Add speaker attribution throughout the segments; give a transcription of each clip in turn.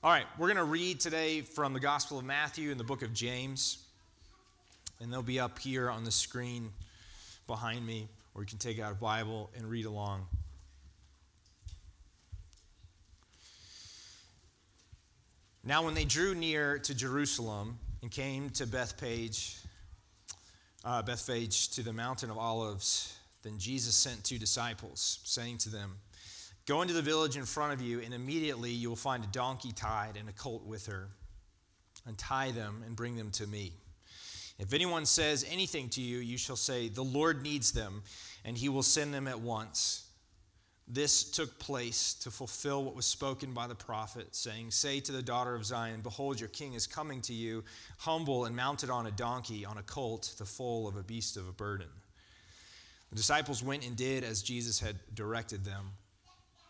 Speaker 1: All right, we're going to read today from the Gospel of Matthew and the book of James. And they'll be up here on the screen behind me, or you can take out a Bible and read along. Now, when they drew near to Jerusalem and came to Bethpage, uh, Bethphage to the mountain of Olives, then Jesus sent two disciples, saying to them, Go into the village in front of you, and immediately you will find a donkey tied and a colt with her. Untie them and bring them to me. If anyone says anything to you, you shall say, The Lord needs them, and he will send them at once. This took place to fulfill what was spoken by the prophet, saying, Say to the daughter of Zion, Behold, your king is coming to you, humble and mounted on a donkey, on a colt, the foal of a beast of a burden. The disciples went and did as Jesus had directed them.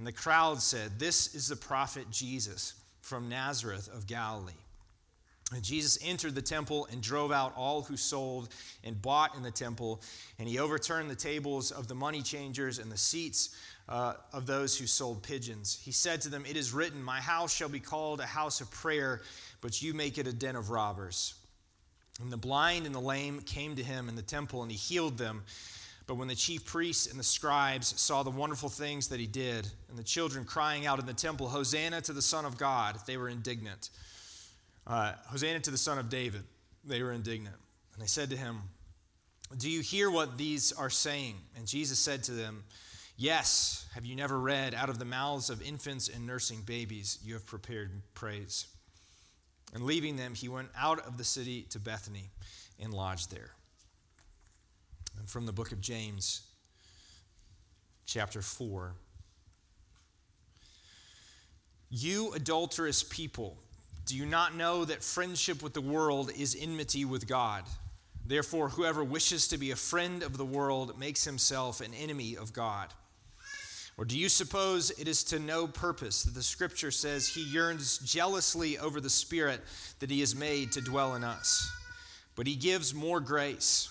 Speaker 1: And the crowd said, This is the prophet Jesus from Nazareth of Galilee. And Jesus entered the temple and drove out all who sold and bought in the temple, and he overturned the tables of the money changers and the seats uh, of those who sold pigeons. He said to them, It is written, My house shall be called a house of prayer, but you make it a den of robbers. And the blind and the lame came to him in the temple, and he healed them. But when the chief priests and the scribes saw the wonderful things that he did, and the children crying out in the temple, Hosanna to the Son of God, they were indignant. Uh, Hosanna to the Son of David, they were indignant. And they said to him, Do you hear what these are saying? And Jesus said to them, Yes, have you never read, out of the mouths of infants and nursing babies, you have prepared praise? And leaving them, he went out of the city to Bethany and lodged there. And from the book of James, chapter 4. You adulterous people, do you not know that friendship with the world is enmity with God? Therefore, whoever wishes to be a friend of the world makes himself an enemy of God. Or do you suppose it is to no purpose that the scripture says he yearns jealously over the spirit that he has made to dwell in us? But he gives more grace.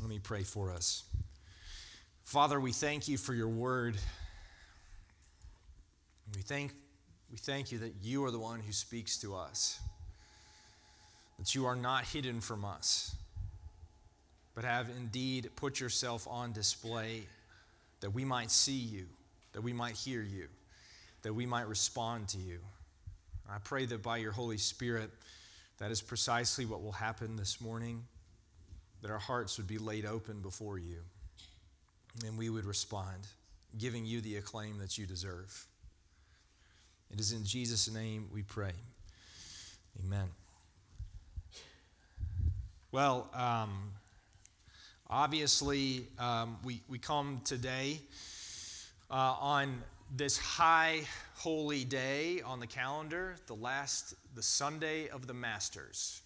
Speaker 1: Let me pray for us. Father, we thank you for your word. We thank, we thank you that you are the one who speaks to us, that you are not hidden from us, but have indeed put yourself on display that we might see you, that we might hear you, that we might respond to you. I pray that by your Holy Spirit, that is precisely what will happen this morning, that our hearts would be laid open before you, and we would respond, giving you the acclaim that you deserve. It is in Jesus' name we pray. Amen. Well, um, Obviously, um, we, we come today uh, on this high holy day on the calendar, the last, the Sunday of the Masters.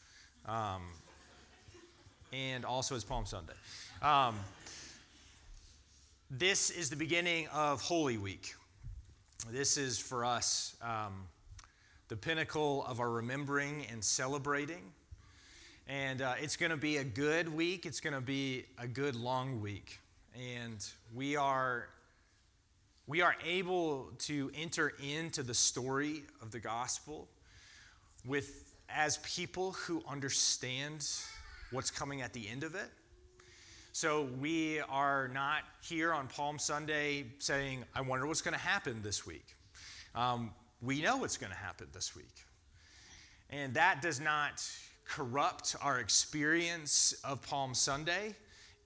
Speaker 1: Um, and also it's Palm Sunday. Um, this is the beginning of Holy Week. This is for us um, the pinnacle of our remembering and celebrating. And uh, it's going to be a good week. It's going to be a good long week. And we are, we are able to enter into the story of the gospel with, as people who understand what's coming at the end of it. So we are not here on Palm Sunday saying, I wonder what's going to happen this week. Um, we know what's going to happen this week. And that does not corrupt our experience of Palm Sunday,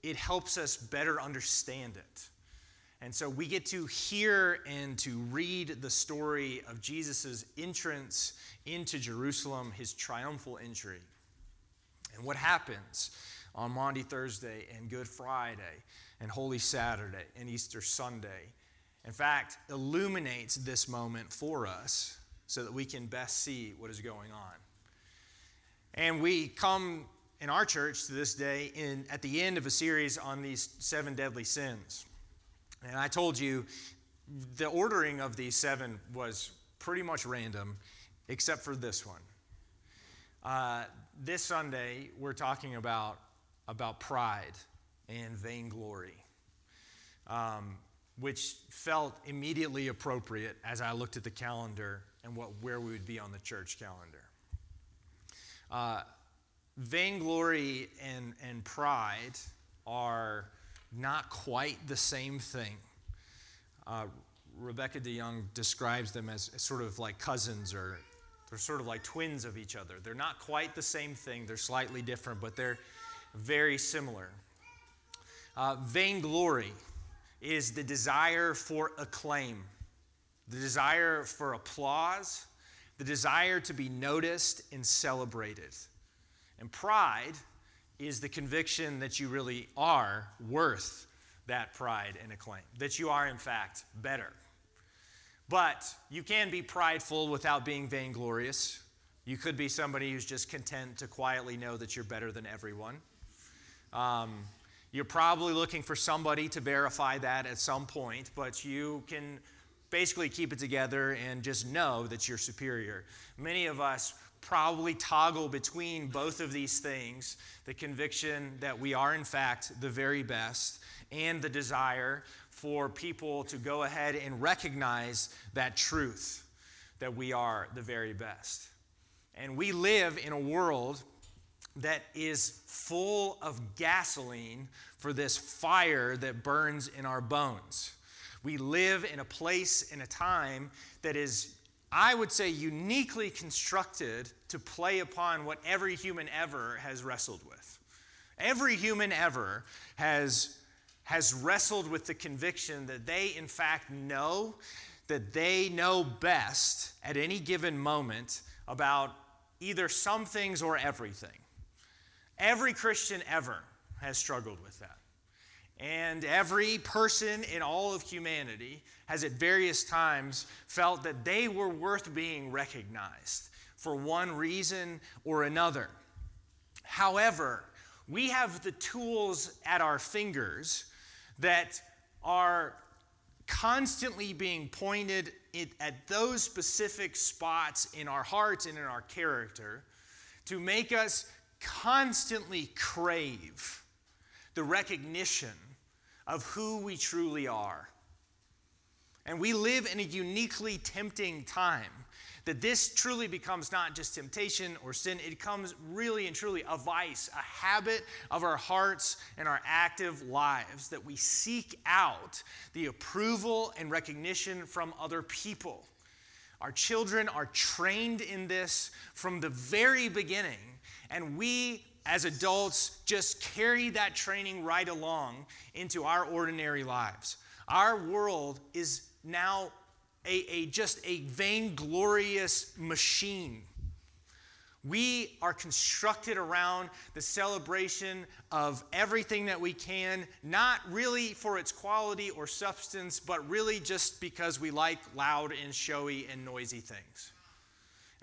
Speaker 1: it helps us better understand it. And so we get to hear and to read the story of Jesus' entrance into Jerusalem, his triumphal entry. And what happens on Maundy Thursday and Good Friday and Holy Saturday and Easter Sunday. In fact, illuminates this moment for us so that we can best see what is going on. And we come in our church to this day in, at the end of a series on these seven deadly sins. And I told you the ordering of these seven was pretty much random, except for this one. Uh, this Sunday, we're talking about, about pride and vainglory, um, which felt immediately appropriate as I looked at the calendar and what, where we would be on the church calendar. Uh, vainglory and, and pride are not quite the same thing. Uh, Rebecca DeYoung describes them as, as, sort of like cousins or they're sort of like twins of each other. They're not quite the same thing, they're slightly different, but they're very similar. Uh, vainglory is the desire for acclaim, the desire for applause, the desire to be noticed and celebrated. And pride is the conviction that you really are worth that pride and acclaim, that you are, in fact, better. But you can be prideful without being vainglorious. You could be somebody who's just content to quietly know that you're better than everyone. Um, you're probably looking for somebody to verify that at some point, but you can basically keep it together and just know that you're superior. Many of us probably toggle between both of these things the conviction that we are, in fact, the very best, and the desire for people to go ahead and recognize that truth that we are the very best. And we live in a world that is full of gasoline for this fire that burns in our bones. We live in a place, in a time that is I would say, uniquely constructed to play upon what every human ever has wrestled with. Every human ever has, has wrestled with the conviction that they, in fact, know that they know best at any given moment about either some things or everything. Every Christian ever has struggled with that. And every person in all of humanity has at various times felt that they were worth being recognized for one reason or another. However, we have the tools at our fingers that are constantly being pointed at those specific spots in our hearts and in our character to make us constantly crave the recognition of who we truly are. And we live in a uniquely tempting time that this truly becomes not just temptation or sin, it becomes really and truly a vice, a habit of our hearts and our active lives that we seek out the approval and recognition from other people. Our children are trained in this from the very beginning, and we as adults just carry that training right along into our ordinary lives. Our world is now a, a just a vainglorious machine. We are constructed around the celebration of everything that we can, not really for its quality or substance, but really just because we like loud and showy and noisy things.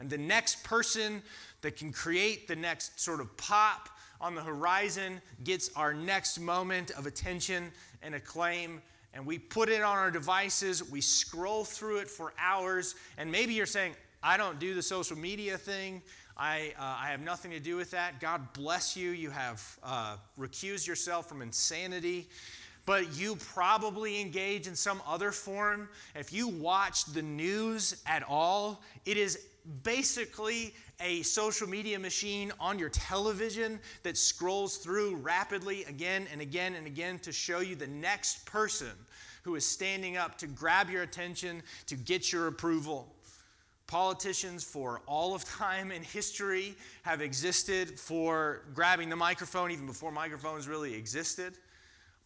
Speaker 1: And the next person that can create the next sort of pop on the horizon gets our next moment of attention and acclaim. And we put it on our devices, we scroll through it for hours. And maybe you're saying, I don't do the social media thing. I, uh, I have nothing to do with that. God bless you. You have uh, recused yourself from insanity but you probably engage in some other form. If you watch the news at all, it is basically a social media machine on your television that scrolls through rapidly again and again and again to show you the next person who is standing up to grab your attention, to get your approval. Politicians for all of time in history have existed for grabbing the microphone even before microphones really existed.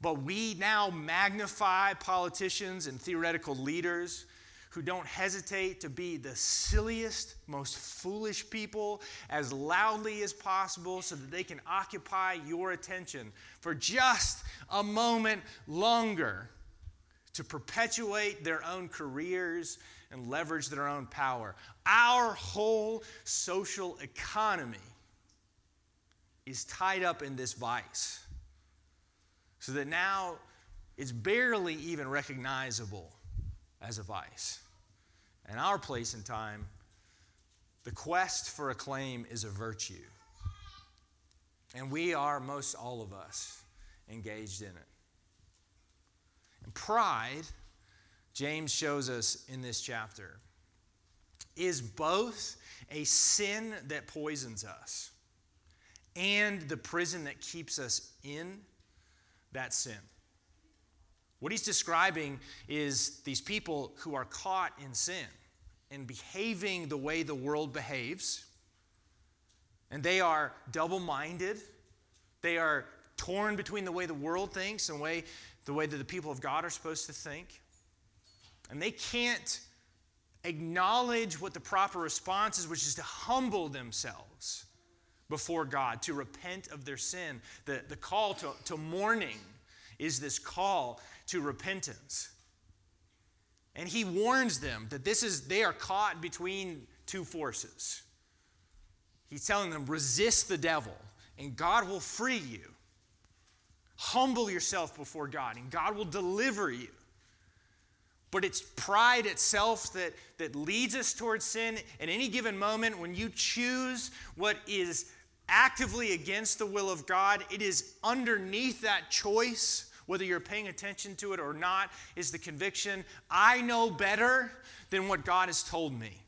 Speaker 1: But we now magnify politicians and theoretical leaders who don't hesitate to be the silliest, most foolish people as loudly as possible so that they can occupy your attention for just a moment longer to perpetuate their own careers and leverage their own power. Our whole social economy is tied up in this vice. So that now it's barely even recognizable as a vice. In our place in time, the quest for acclaim is a virtue. And we are, most all of us, engaged in it. And pride James shows us in this chapter, is both a sin that poisons us and the prison that keeps us in that sin. What he's describing is these people who are caught in sin and behaving the way the world behaves. And they are double minded. They are torn between the way the world thinks and way, the way that the people of God are supposed to think and they can't acknowledge what the proper response is, which is to humble themselves before God, to repent of their sin. The, the call to, to mourning is this call to repentance. And he warns them that this is they are caught between two forces. He's telling them resist the devil and God will free you. Humble yourself before God and God will deliver you. But it's pride itself that, that leads us towards sin. At any given moment, when you choose what is actively against the will of God, it is underneath that choice, whether you're paying attention to it or not, is the conviction I know better than what God has told me.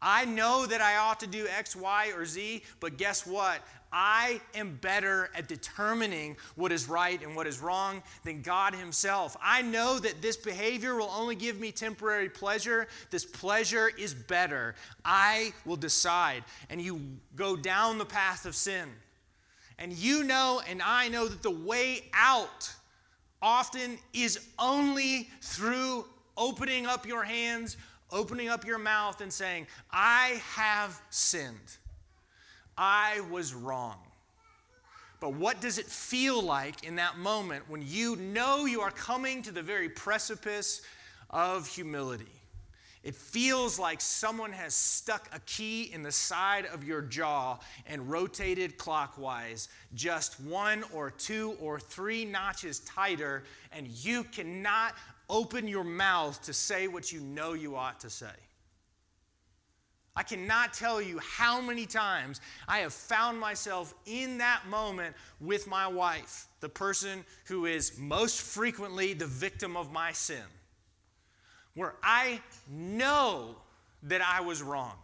Speaker 1: I know that I ought to do X, Y, or Z, but guess what? I am better at determining what is right and what is wrong than God Himself. I know that this behavior will only give me temporary pleasure. This pleasure is better. I will decide. And you go down the path of sin. And you know, and I know that the way out often is only through opening up your hands, opening up your mouth, and saying, I have sinned. I was wrong. But what does it feel like in that moment when you know you are coming to the very precipice of humility? It feels like someone has stuck a key in the side of your jaw and rotated clockwise, just one or two or three notches tighter, and you cannot open your mouth to say what you know you ought to say. I cannot tell you how many times I have found myself in that moment with my wife, the person who is most frequently the victim of my sin, where I know that I was wrong.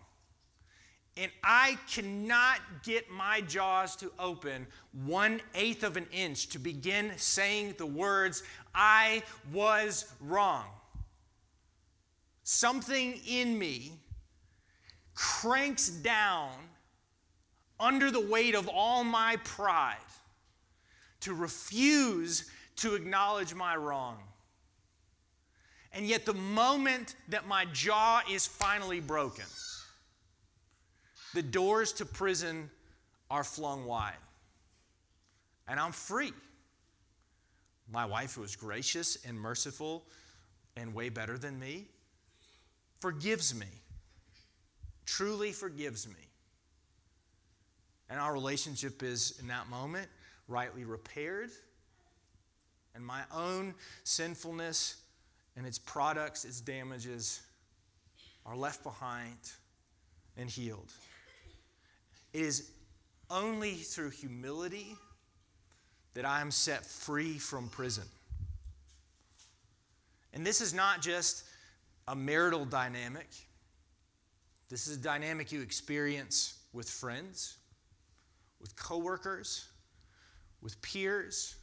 Speaker 1: And I cannot get my jaws to open one eighth of an inch to begin saying the words, I was wrong. Something in me cranks down under the weight of all my pride to refuse to acknowledge my wrong. And yet, the moment that my jaw is finally broken, the doors to prison are flung wide. And I'm free. My wife, who is gracious and merciful and way better than me, forgives me truly forgives me. And our relationship is, in that moment, rightly repaired. And my own sinfulness and its products, its damages, are left behind and healed. It is only through humility that I am set free from prison. And this is not just a marital dynamic. This is a dynamic you experience with friends, with coworkers, with peers.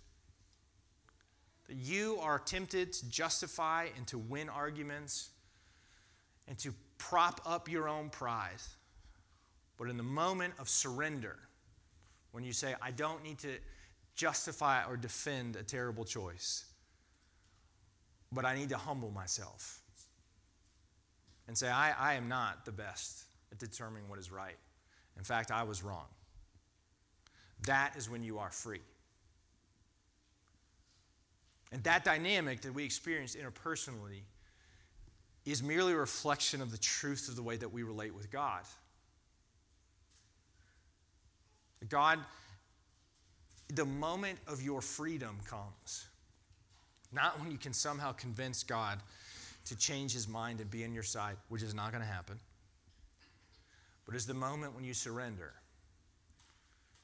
Speaker 1: You are tempted to justify and to win arguments and to prop up your own pride. But in the moment of surrender, when you say, I don't need to justify or defend a terrible choice, but I need to humble myself and say, I, I am not the best at determining what is right. In fact, I was wrong. That is when you are free. And that dynamic that we experience interpersonally is merely a reflection of the truth of the way that we relate with God. God, the moment of your freedom comes, not when you can somehow convince God to change his mind and be on your side, which is not going to happen, but is the moment when you surrender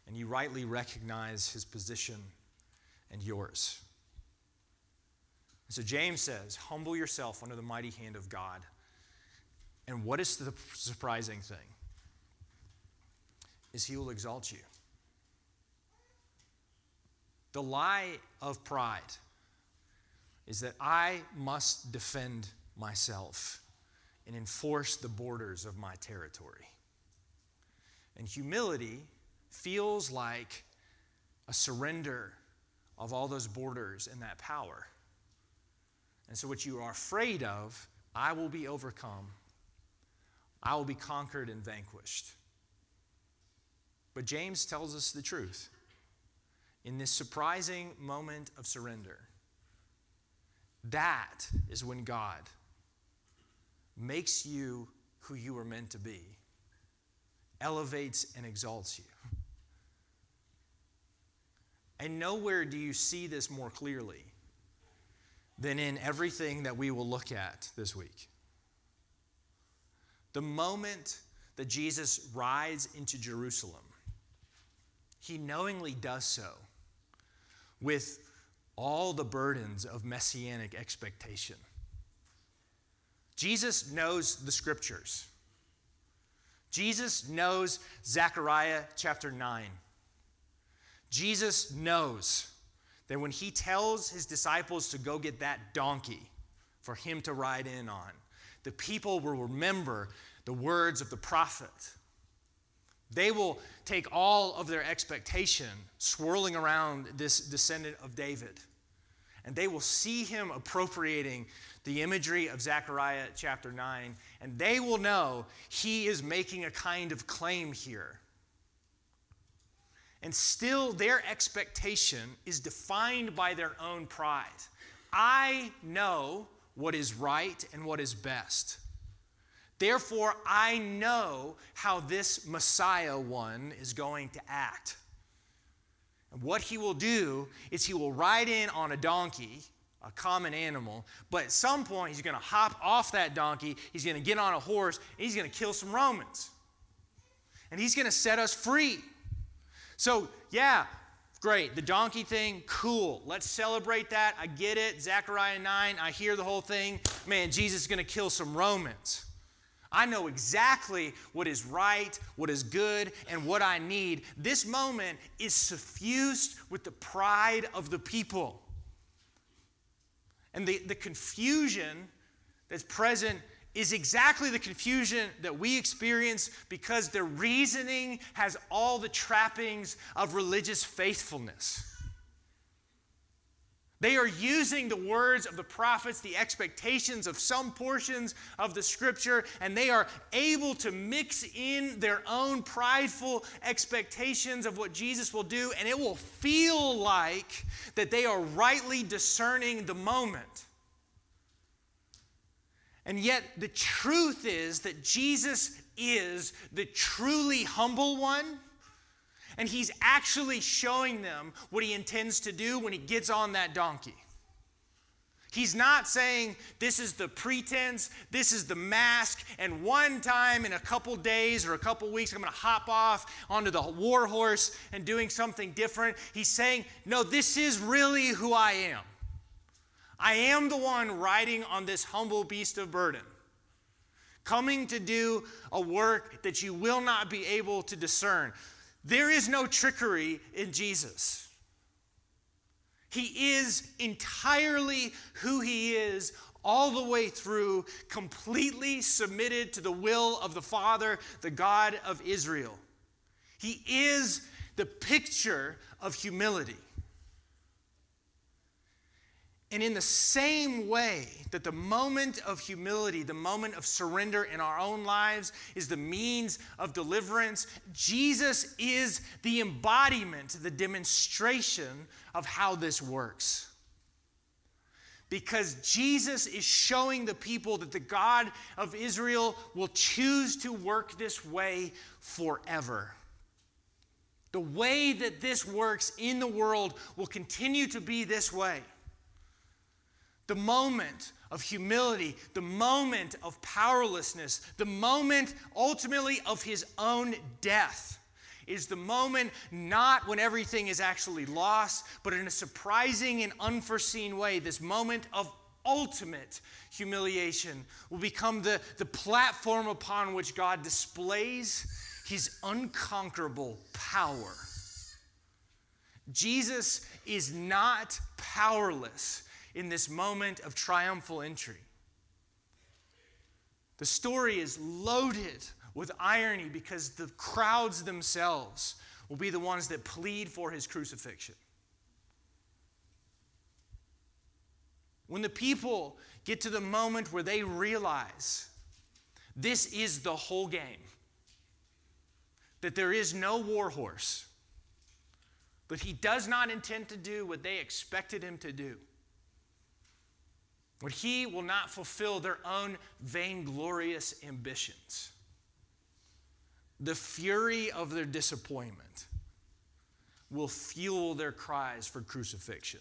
Speaker 1: and you rightly recognize his position and yours. So James says, Humble yourself under the mighty hand of God. And what is the surprising thing? Is he will exalt you. The lie of pride is that I must defend myself and enforce the borders of my territory. And humility feels like a surrender of all those borders and that power. And so, what you are afraid of, I will be overcome. I will be conquered and vanquished. But James tells us the truth. In this surprising moment of surrender, that is when God makes you who you were meant to be, elevates and exalts you. And nowhere do you see this more clearly than in everything that we will look at this week. The moment that Jesus rides into Jerusalem, he knowingly does so with all the burdens of messianic expectation. Jesus knows the scriptures. Jesus knows Zechariah chapter 9. Jesus knows that when he tells his disciples to go get that donkey for him to ride in on, the people will remember the words of the prophet. They will take all of their expectation swirling around this descendant of David, and they will see him appropriating the imagery of Zechariah chapter 9, and they will know he is making a kind of claim here and still, their expectation is defined by their own pride. I know what is right and what is best. Therefore, I know how this Messiah one is going to act. And what he will do is he will ride in on a donkey, a common animal, but at some point he's going to hop off that donkey, he's going to get on a horse, and he's going to kill some Romans. And he's going to set us free. So, yeah, great. The donkey thing, cool. Let's celebrate that. I get it. Zechariah 9, I hear the whole thing. Man, Jesus is going to kill some Romans. I know exactly what is right, what is good, and what I need. This moment is suffused with the pride of the people. And the, the confusion that's present is exactly the confusion that we experience because their reasoning has all the trappings of religious faithfulness. They are using the words of the prophets, the expectations of some portions of the scripture, and they are able to mix in their own prideful expectations of what Jesus will do, and it will feel like that they are rightly discerning the moment. And yet, the truth is that Jesus is the truly humble one. And he's actually showing them what he intends to do when he gets on that donkey. He's not saying this is the pretense, this is the mask, and one time in a couple days or a couple weeks, I'm going to hop off onto the war horse and doing something different. He's saying, no, this is really who I am. I am the one riding on this humble beast of burden, coming to do a work that you will not be able to discern. There is no trickery in Jesus. He is entirely who he is, all the way through, completely submitted to the will of the Father, the God of Israel. He is the picture of humility. And in the same way that the moment of humility, the moment of surrender in our own lives is the means of deliverance, Jesus is the embodiment, the demonstration of how this works. Because Jesus is showing the people that the God of Israel will choose to work this way forever. The way that this works in the world will continue to be this way the moment of humility, the moment of powerlessness, the moment ultimately of his own death is the moment not when everything is actually lost, but in a surprising and unforeseen way, this moment of ultimate humiliation will become the, the platform upon which God displays his unconquerable power. Jesus is not powerless in this moment of triumphal entry. The story is loaded with irony because the crowds themselves will be the ones that plead for his crucifixion. When the people get to the moment where they realize this is the whole game, that there is no war horse, but he does not intend to do what they expected him to do but he will not fulfill their own vainglorious ambitions. The fury of their disappointment will fuel their cries for crucifixion.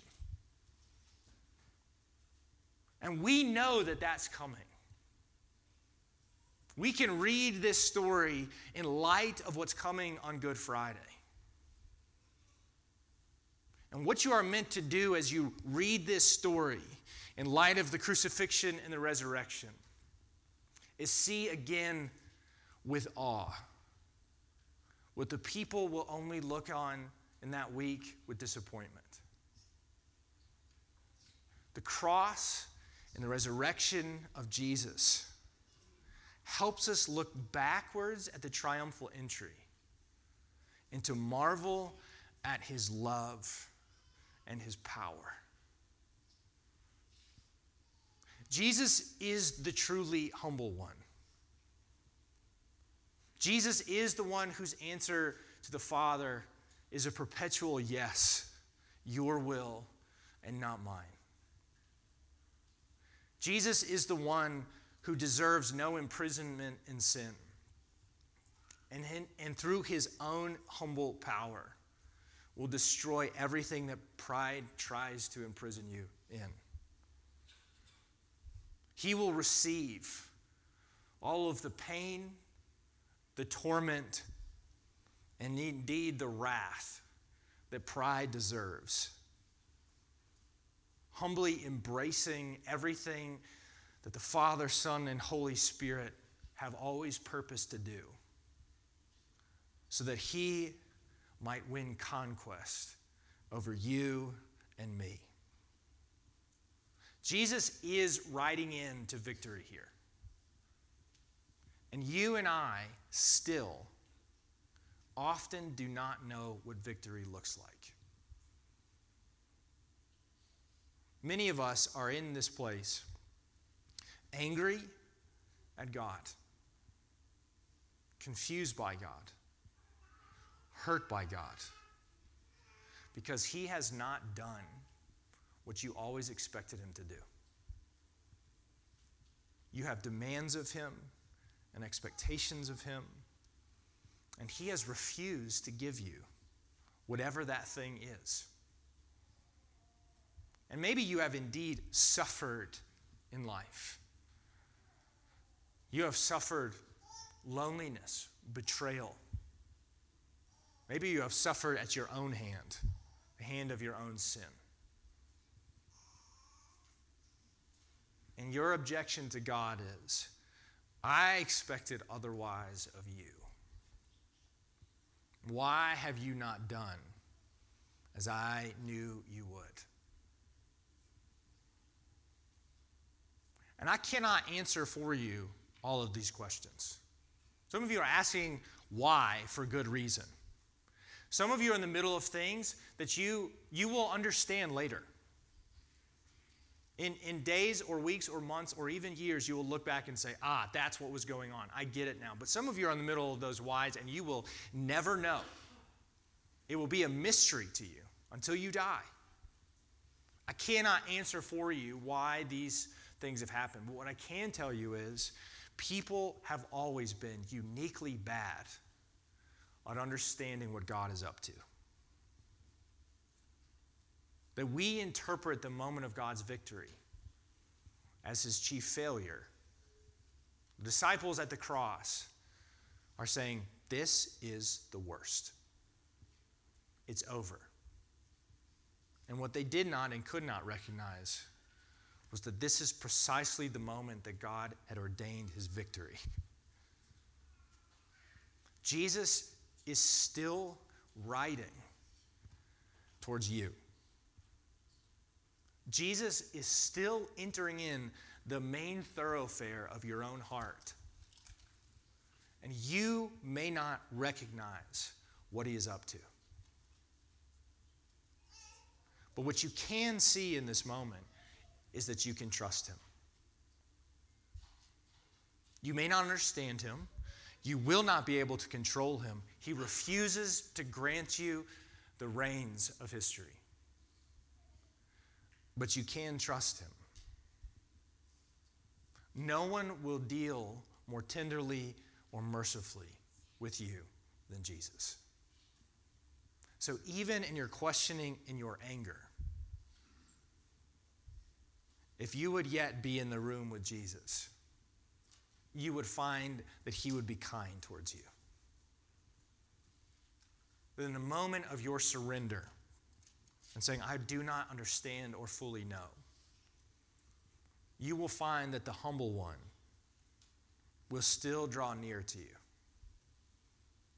Speaker 1: And we know that that's coming. We can read this story in light of what's coming on Good Friday. And what you are meant to do as you read this story in light of the crucifixion and the resurrection is see again with awe what the people will only look on in that week with disappointment. The cross and the resurrection of Jesus helps us look backwards at the triumphal entry and to marvel at his love and his power. Jesus is the truly humble one. Jesus is the one whose answer to the Father is a perpetual yes, your will and not mine. Jesus is the one who deserves no imprisonment in sin. And, and through his own humble power, will destroy everything that pride tries to imprison you in. He will receive all of the pain, the torment, and indeed the wrath that pride deserves. Humbly embracing everything that the Father, Son, and Holy Spirit have always purposed to do, so that He might win conquest over you and me. Jesus is riding into victory here. And you and I still often do not know what victory looks like. Many of us are in this place angry at God, confused by God, hurt by God, because He has not done what you always expected him to do. You have demands of him and expectations of him, and he has refused to give you whatever that thing is. And maybe you have indeed suffered in life. You have suffered loneliness, betrayal. Maybe you have suffered at your own hand, the hand of your own sin. And your objection to God is, I expected otherwise of you. Why have you not done as I knew you would? And I cannot answer for you all of these questions. Some of you are asking why for good reason. Some of you are in the middle of things that you, you will understand later. In, in days or weeks or months or even years, you will look back and say, ah, that's what was going on. I get it now. But some of you are in the middle of those whys and you will never know. It will be a mystery to you until you die. I cannot answer for you why these things have happened. But what I can tell you is people have always been uniquely bad at understanding what God is up to that we interpret the moment of God's victory as his chief failure. The disciples at the cross are saying, This is the worst. It's over. And what they did not and could not recognize was that this is precisely the moment that God had ordained his victory. Jesus is still riding towards you. Jesus is still entering in the main thoroughfare of your own heart. And you may not recognize what he is up to. But what you can see in this moment is that you can trust him. You may not understand him. You will not be able to control him. He refuses to grant you the reins of history but you can trust him. No one will deal more tenderly or mercifully with you than Jesus. So, even in your questioning, in your anger, if you would yet be in the room with Jesus, you would find that he would be kind towards you. But in the moment of your surrender, and saying, I do not understand or fully know, you will find that the humble one will still draw near to you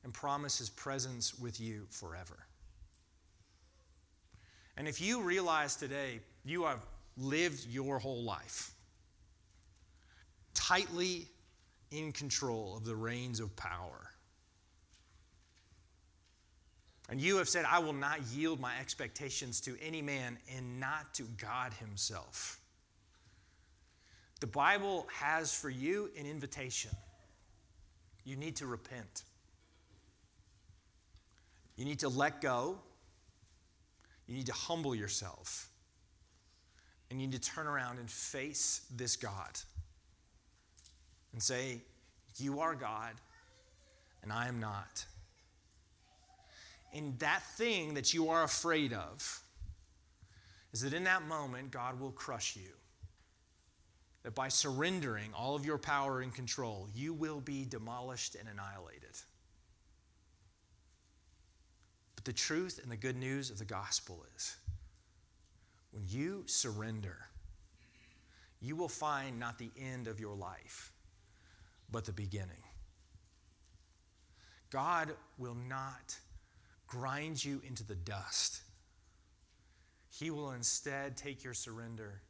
Speaker 1: and promise his presence with you forever. And if you realize today you have lived your whole life tightly in control of the reins of power, and you have said, I will not yield my expectations to any man and not to God Himself. The Bible has for you an invitation. You need to repent. You need to let go. You need to humble yourself. And you need to turn around and face this God and say, You are God, and I am not in that thing that you are afraid of is that in that moment, God will crush you. That by surrendering all of your power and control, you will be demolished and annihilated. But the truth and the good news of the gospel is when you surrender, you will find not the end of your life, but the beginning. God will not grind you into the dust. He will instead take your surrender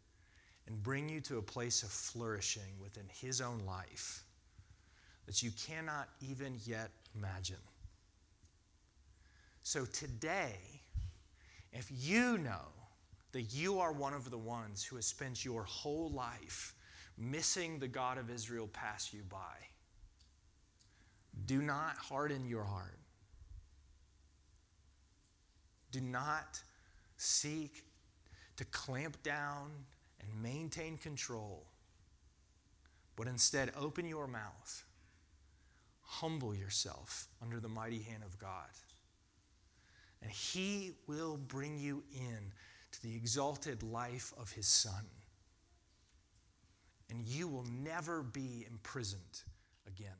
Speaker 1: and bring you to a place of flourishing within His own life that you cannot even yet imagine. So today, if you know that you are one of the ones who has spent your whole life missing the God of Israel pass you by, do not harden your heart. Do not seek to clamp down and maintain control, but instead open your mouth, humble yourself under the mighty hand of God, and He will bring you in to the exalted life of His Son. And you will never be imprisoned again.